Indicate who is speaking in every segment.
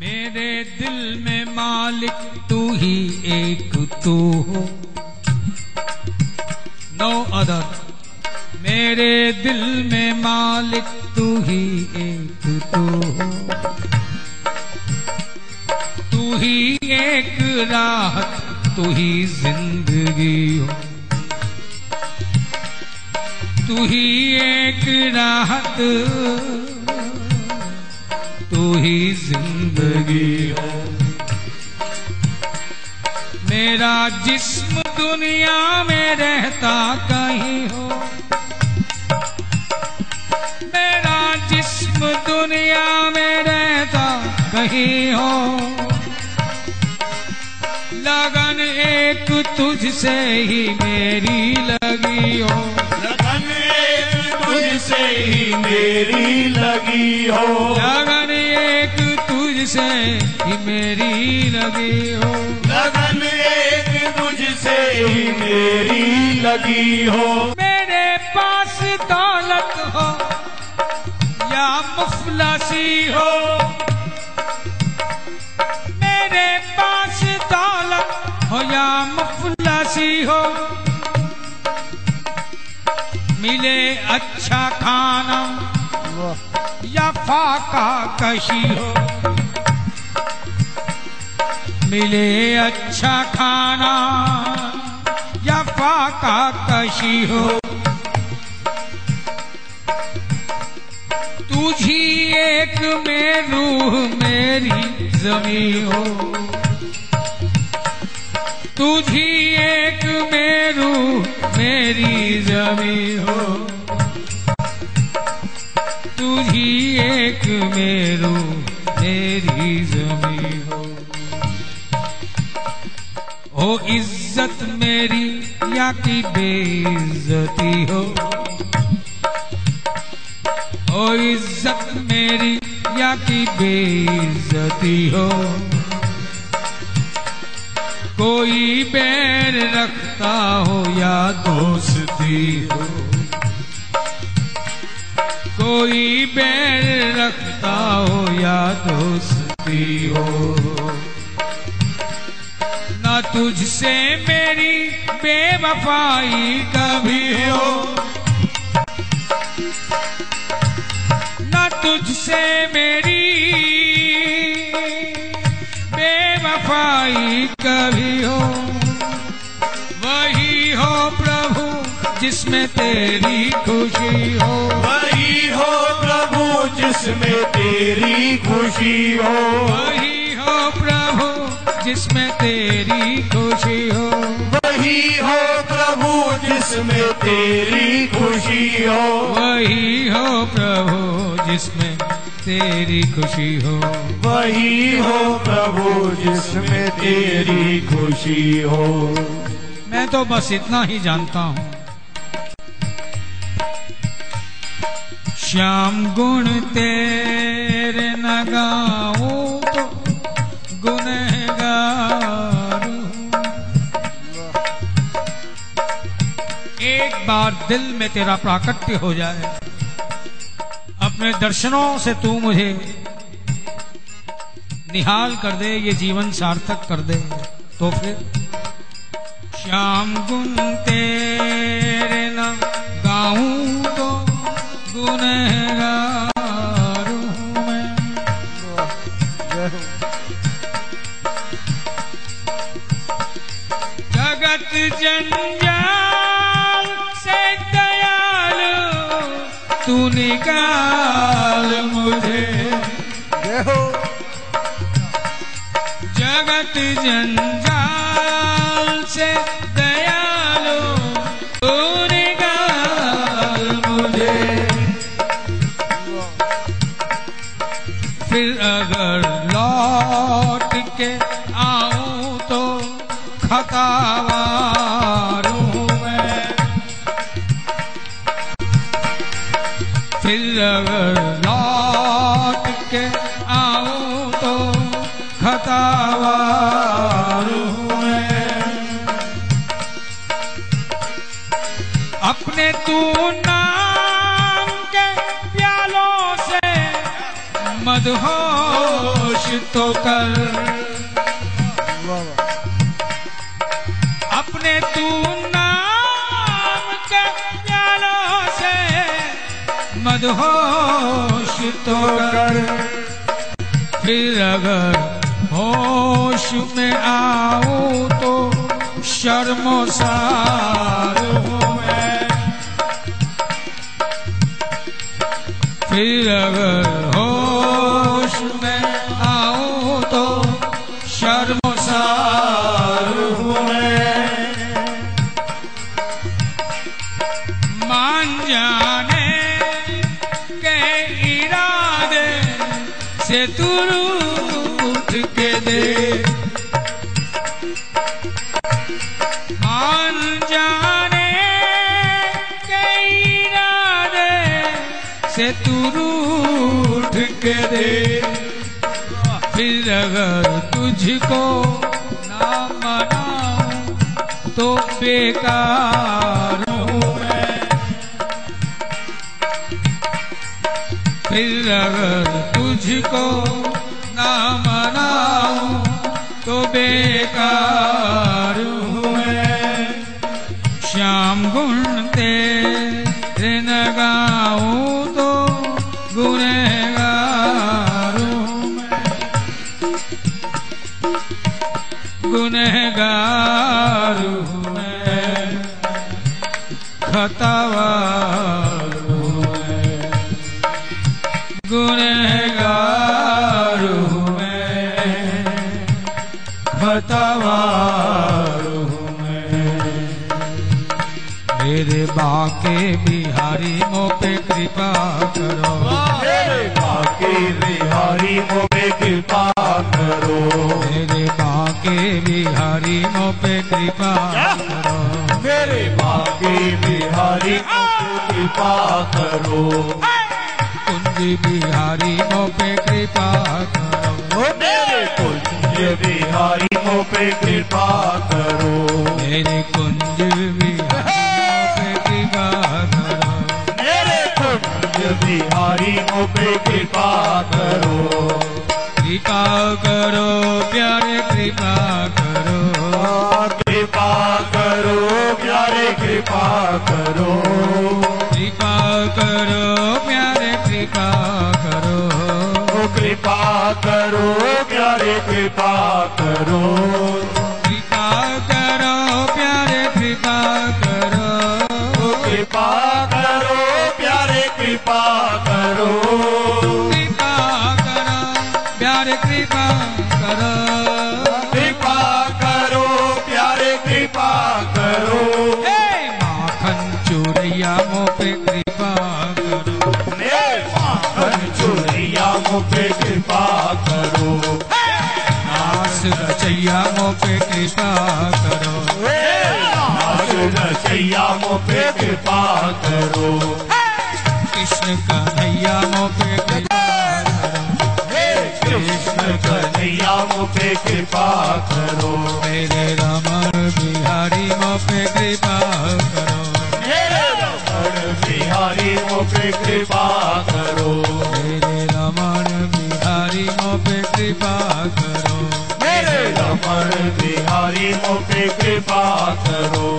Speaker 1: मेरे दिल में मालिक तू ही एक तू हो। नो अदर मेरे दिल में मालिक तू ही एक तू हो। तू ही एक राहत तू ही ज़िंदगी हो। तू ही एक राहत तू ही ज़िंदगी हो। मेरा जिस्म दुनिया में रहता कहीं हो। मेरा जिस्म दुनिया में रहता कहीं हो। लगन एक तुझसे ही मेरी लगी हो।
Speaker 2: ही मेरी लगी हो।
Speaker 1: लगन एक तुझसे ही मेरी लगी हो।
Speaker 2: लगन एक तुझसे ही मेरी लगी हो।
Speaker 1: मेरे पास दौलत हो या मुफलसी हो। मेरे पास दौलत हो या मुफलसी हो। मिले अच्छा खाना। या फाका कशी हो। मिले अच्छा खाना। या फाका कशी हो। तुझी एक में रूह मेरी जमी हो। तुझी एक मेरू मेरी जमी हो। तुझी एक मेरू मेरी जमी हो। हो इज़्ज़त मेरी या की बेइज्जती हो? ओ इज़्ज़त मेरी या की बेइज्जती हो? कोई बैर रखता हो या दोस्ती हो। कोई बैर रखता हो या दोस्ती हो। ना तुझसे मेरी बेवफाई कभी हो। ना तुझसे मेरी बेवफाई कभी हो वही हो प्रभु जिसमें तेरी खुशी हो।
Speaker 2: वही हो प्रभु जिसमें तेरी खुशी हो।
Speaker 1: वही हो प्रभु जिसमें तेरी खुशी हो।
Speaker 2: वही हो प्रभु जिसमें तेरी खुशी हो।
Speaker 1: वही हो प्रभु जिसमें तेरी खुशी हो।
Speaker 2: वही हो प्रभु जिसमें तेरी खुशी हो।
Speaker 1: मैं तो बस इतना ही जानता हूँ। श्याम गुण तेरे न गाऊं तो गुनहगार एक बार दिल में तेरा प्राकट्य हो जाए। अपने दर्शनों से तू मुझे निहाल कर दे, ये जीवन सार्थक कर दे। तो फिर, श्याम गुण तेरे तू निकाल मुझे। जगत जंजाल से दयालु तू निकाल मुझे। फिर अगर लौट के मदहोश तो कर। अपने तू नाम के प्यालों से मदहोश तो कर। फिर अगर होश में आऊँ तो शर्मसार हूँ मैं। फिर अगर दे। फिर अगर तुझको ना मनाऊं तो बेकार हूँ मैं। फिर अगर तुझको ना मनाऊं तो बेकार गुनहगार हूँ मैं हूँ मैं। मेरे बाके बिहारी मो पे कृपा करो।
Speaker 2: मेरे बाकी बिहारी मोबे कृपा करो।
Speaker 1: मेरे बाके बिहारी मो पे कृपा करो।
Speaker 2: मेरे बाकी बिहारी मोबे कृपा करो।
Speaker 1: कुंज बिहारी मो पे कृपा करो।
Speaker 2: मेरे कुंज बिहारी मोबे कृपा करो।
Speaker 1: मेरे कुंज बिहारी मो पे कृपा करो।
Speaker 2: मेरे कुंज बिहारी मोबे कृपा करो।
Speaker 1: कृपा करो प्यारे कृपा करो।
Speaker 2: कृपा करो प्यारे कृपा करो।
Speaker 1: कृपा करो प्यारे करो
Speaker 2: प्यारे कृपा करो।
Speaker 1: कृपा करो प्यारे कृपा करो।
Speaker 2: कृपा करो प्यारे कृपा करो
Speaker 1: कृपा करो। पे कृपा करो रचैया
Speaker 2: मुझे कृपा करो।
Speaker 1: कृष्ण कन्हैया मो पे कृपा करो।
Speaker 2: कृष्ण कन्हैया मुझे कृपा करो
Speaker 1: मेरे रमण बिहारी मो पे कृपा करो।
Speaker 2: बिहारी मुझे कृपा करो
Speaker 1: मेरे रमण बिहारी मो पे कृपा करो।
Speaker 2: रमण बिहारी मुझे कृपा करो।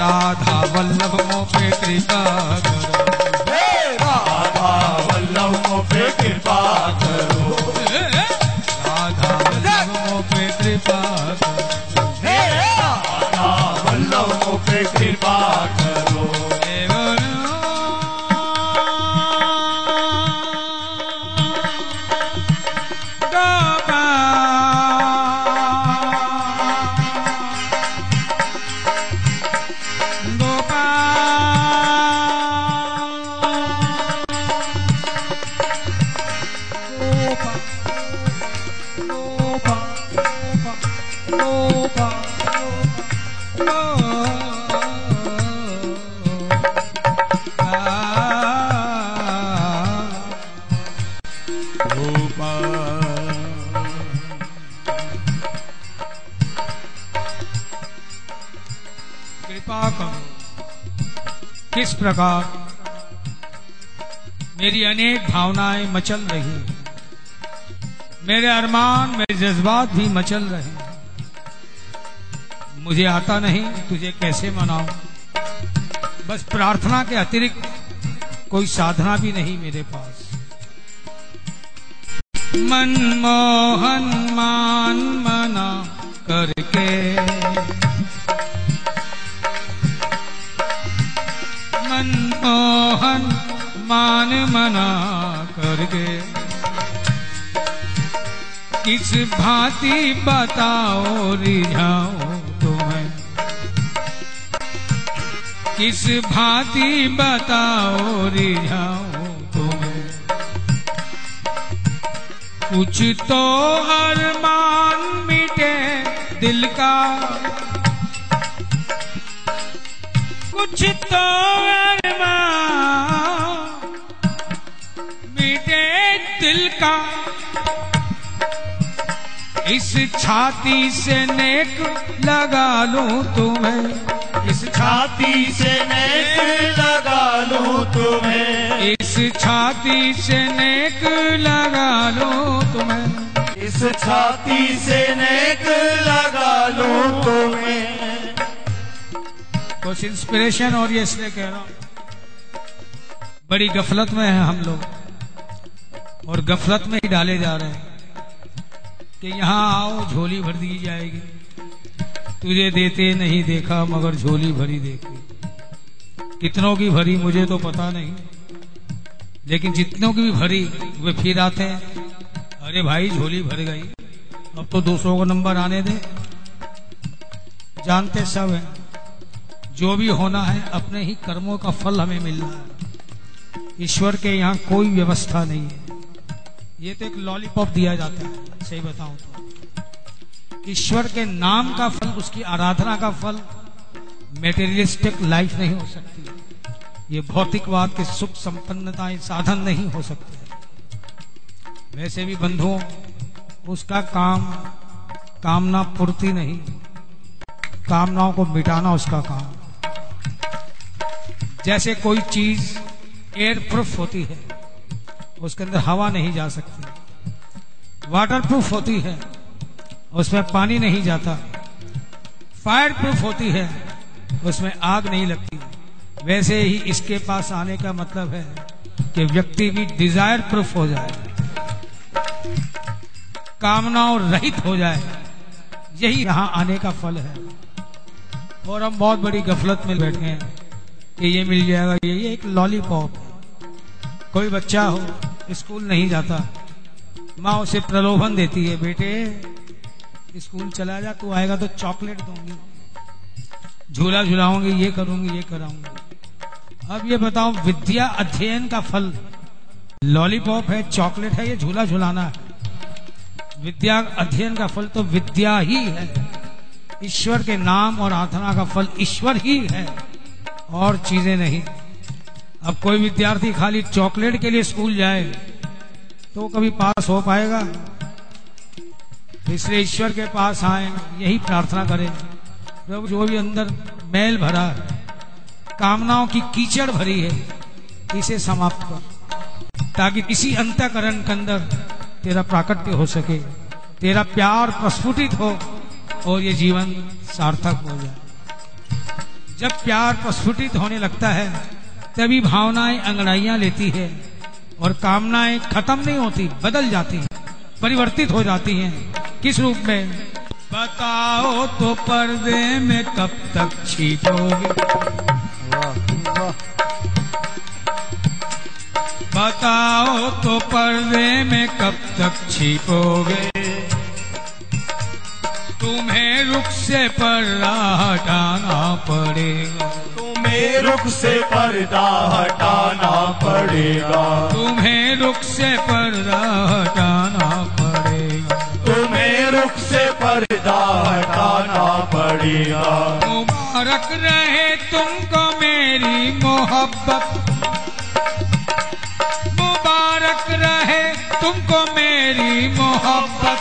Speaker 1: राधा वल्लभ मो कृपा करो। प्रकार मेरी अनेक भावनाएँ मचल रही। मेरे अरमान, मेरे जज्बात भी मचल रहे। मुझे आता नहीं, तुझे कैसे मनाऊं? बस प्रार्थना के अतिरिक्त कोई साधना भी नहीं मेरे पास। मनमोहन मान मना करके मनमोहन मान मना करके। किस भांति बताओ रिझाओ तुम्हें। किस भांति बताओ रिझाओ तुम्हें। कुछ तो अरमान मिटे दिल का। कुछ तो अरमान इस छाती से नेक लगा लूँ तुम्हें। इस
Speaker 2: छाती से नेक लगा लूँ तुम्हें।
Speaker 1: इस छाती से नेक लगा लूँ तुम्हें।
Speaker 2: इस छाती से नेक लगा लूँ तुम्हें।
Speaker 1: कुछ इंस्पिरेशन और ये इसलिए कह रहा हूँ। बड़ी गफलत में है हम लोग। और गफलत में ही डाले जा रहे हैं। कि यहाँ आओ, झोली भर दी जाएगी। तुझे देते नहीं देखा, मगर झोली भरी देखी। कितनों की भरी मुझे तो पता नहीं, लेकिन जितनों की भी भरी, वे फिर आते हैं। अरे भाई, झोली भर गई। अब तो दूसरों को नंबर आने दे। जानते सब हैं, जो भी होना है, अपने ही कर्मों का फल हमें मिलना है। ईश्वर के यहाँ कोई व्यवस्था नहीं है। ये तो एक लॉलीपॉप दिया जाता है। सही बताऊँ तो। ईश्वर के नाम का फल, उसकी आराधना का फल मेटेरियलिस्टिक लाइफ नहीं हो सकती। ये भौतिकवाद के सुख संपन्नता साधन नहीं हो सकते। वैसे भी बंधुओं, उसका काम, कामना पूर्ति नहीं। कामनाओं को मिटाना उसका काम। जैसे कोई चीज़ एयर प्रूफ होती है उसके अंदर हवा नहीं जा सकती। वाटर प्रूफ होती है उसमें पानी नहीं जाता। फायर प्रूफ होती है उसमें आग नहीं लगती। वैसे ही इसके पास आने का मतलब है कि व्यक्ति भी डिज़ायर प्रूफ हो जाए कामनाओं रहित हो जाए यही यहाँ आने का फल है। और हम बहुत बड़ी गफलत में बैठे हैं कि ये मिल जाएगा ये, ये एक लॉलीपॉप है। कोई बच्चा हो स्कूल नहीं जाता। माँ उसे प्रलोभन देती है, बेटे, स्कूल चला जा, तू आएगा तो चॉकलेट दूँगी। झूला झुलाऊँगी, ये करूँगी, ये कराऊँगी। अब ये बताओ, विद्या अध्ययन का फल, लॉलीपॉप है, चॉकलेट है, ये झूला झुलाना है। विद्या अध्ययन का फल तो विद्या ही है। ईश्वर के नाम और आराधना का फल ईश्वर ही है, और चीज़ें नहीं। अब कोई विद्यार्थी खाली चॉकलेट के लिए स्कूल जाए तो कभी पास हो पाएगा। इसलिए ईश्वर के पास आए, यही प्रार्थना करें। प्रभु, जो भी अंदर मैल भरा है, कामनाओं की कीचड़ भरी है, इसे समाप्त कर। ताकि इसी अंतकरण के अंदर तेरा प्राकट्य हो सके, तेरा प्यार प्रस्फुटित हो, और ये जीवन सार्थक हो जाए। जब प्यार प्रस्फुटित होने लगता है तभी भावनाएँ अंगड़ाइयाँ लेती है और कामनाएँ खत्म नहीं होती, बदल जाती है, परिवर्तित हो जाती हैं। किस रूप में? बताओ तो पर्दे में कब तक छिपोगे बताओ तो पर्दे में कब तक छिपोगे तुम्हें रुख से पर्दा हटाना पड़ेगा।
Speaker 2: तुम्हें रुख से पर्दा हटाना पड़ेगा।
Speaker 1: तुम्हें रुख से पर्दा हटाना पड़ेगा।
Speaker 2: तुम्हें रुख से पर्दा हटाना पड़ेगा।
Speaker 1: मुबारक रहे तुमको मेरी मोहब्बत। मुबारक रहे तुमको मेरी मोहब्बत।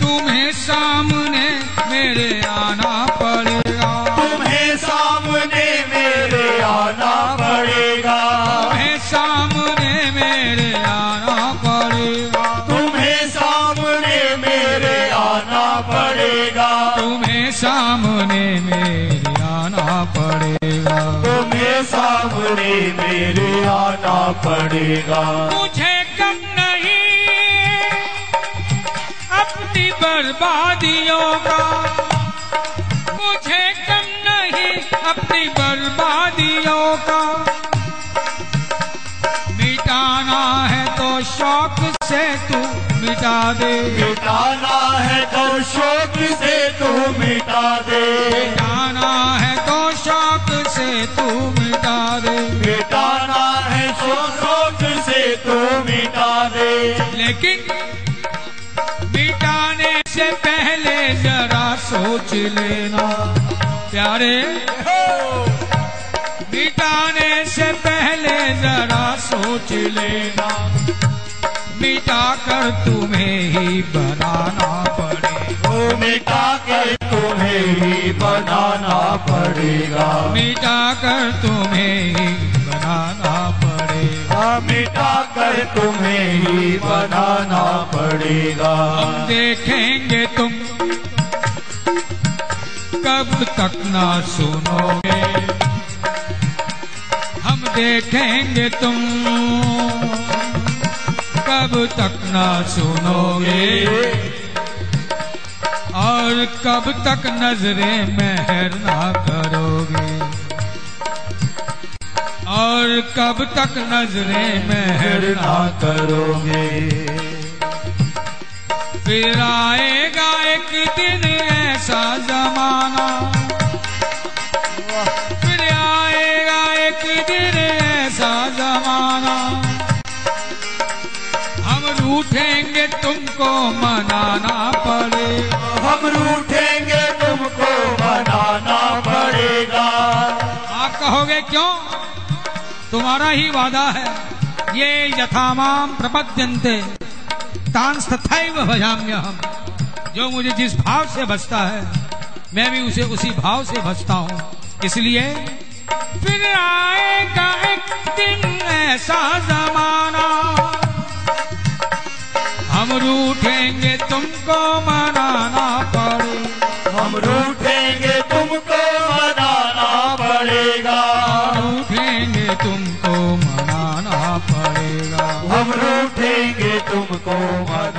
Speaker 1: तुम्हें सामने मेरे आना
Speaker 2: सामने मेरे आना पड़ेगा।
Speaker 1: तुम्हें सामने मेरे आना पड़ेगा। मुझे कम नहीं अपनी बर्बादियों का। मुझे कम नहीं अपनी बर्बादियों का। मिटाना है तो शौक से तू मिटा दे।
Speaker 2: मिटाना है तो शोक से तू मिटा दे।
Speaker 1: मिटाना है तो शौक से तू मिटा दे।
Speaker 2: मिटाना है तो शोक से तू मिटा दे।
Speaker 1: लेकिन मिटाने से पहले जरा सोच लेना। प्यारे मिटाने से पहले जरा सोच लेना। मिटा कर तुम्हें ही बनाना पड़ेगा।
Speaker 2: वो मिटा कर तुम्हें ही बनाना पड़ेगा।
Speaker 1: मिटा कर तुम्हें ही बनाना पड़ेगा।
Speaker 2: मिटा कर तुम्हें ही बनाना पड़ेगा।
Speaker 1: हम देखेंगे तुम कब तक ना सुनोगे। हम देखेंगे तुम कब तक ना सुनोगे? और कब तक नजरे मेहर ना करोगे? और कब तक नजरे मेहर
Speaker 2: ना करोगे?
Speaker 1: फिर आएगा एक दिन ऐसा जमाना। रूठेंगे तुमको मनाना पड़ेगा
Speaker 2: हम रूठेंगे तुमको मनाना पड़ेगा।
Speaker 1: आप कहोगे क्यों? तुम्हारा ही वादा है। ये यथामाम प्रपद्यंते तांस तथैव भजाम्य हम। जो मुझे जिस भाव से बचता है मैं भी उसे उसी भाव से बचता हूँ। इसलिए फिर आएगा एक दिन ऐसा जमाना। हम रूठेंगे तुमको मनाना पड़े।
Speaker 2: हम रूठेंगे तुमको मनाना पड़ेगा।
Speaker 1: रूठेंगे तुमको मनाना पड़ेगा।
Speaker 2: हम रूठेंगे तुमको मना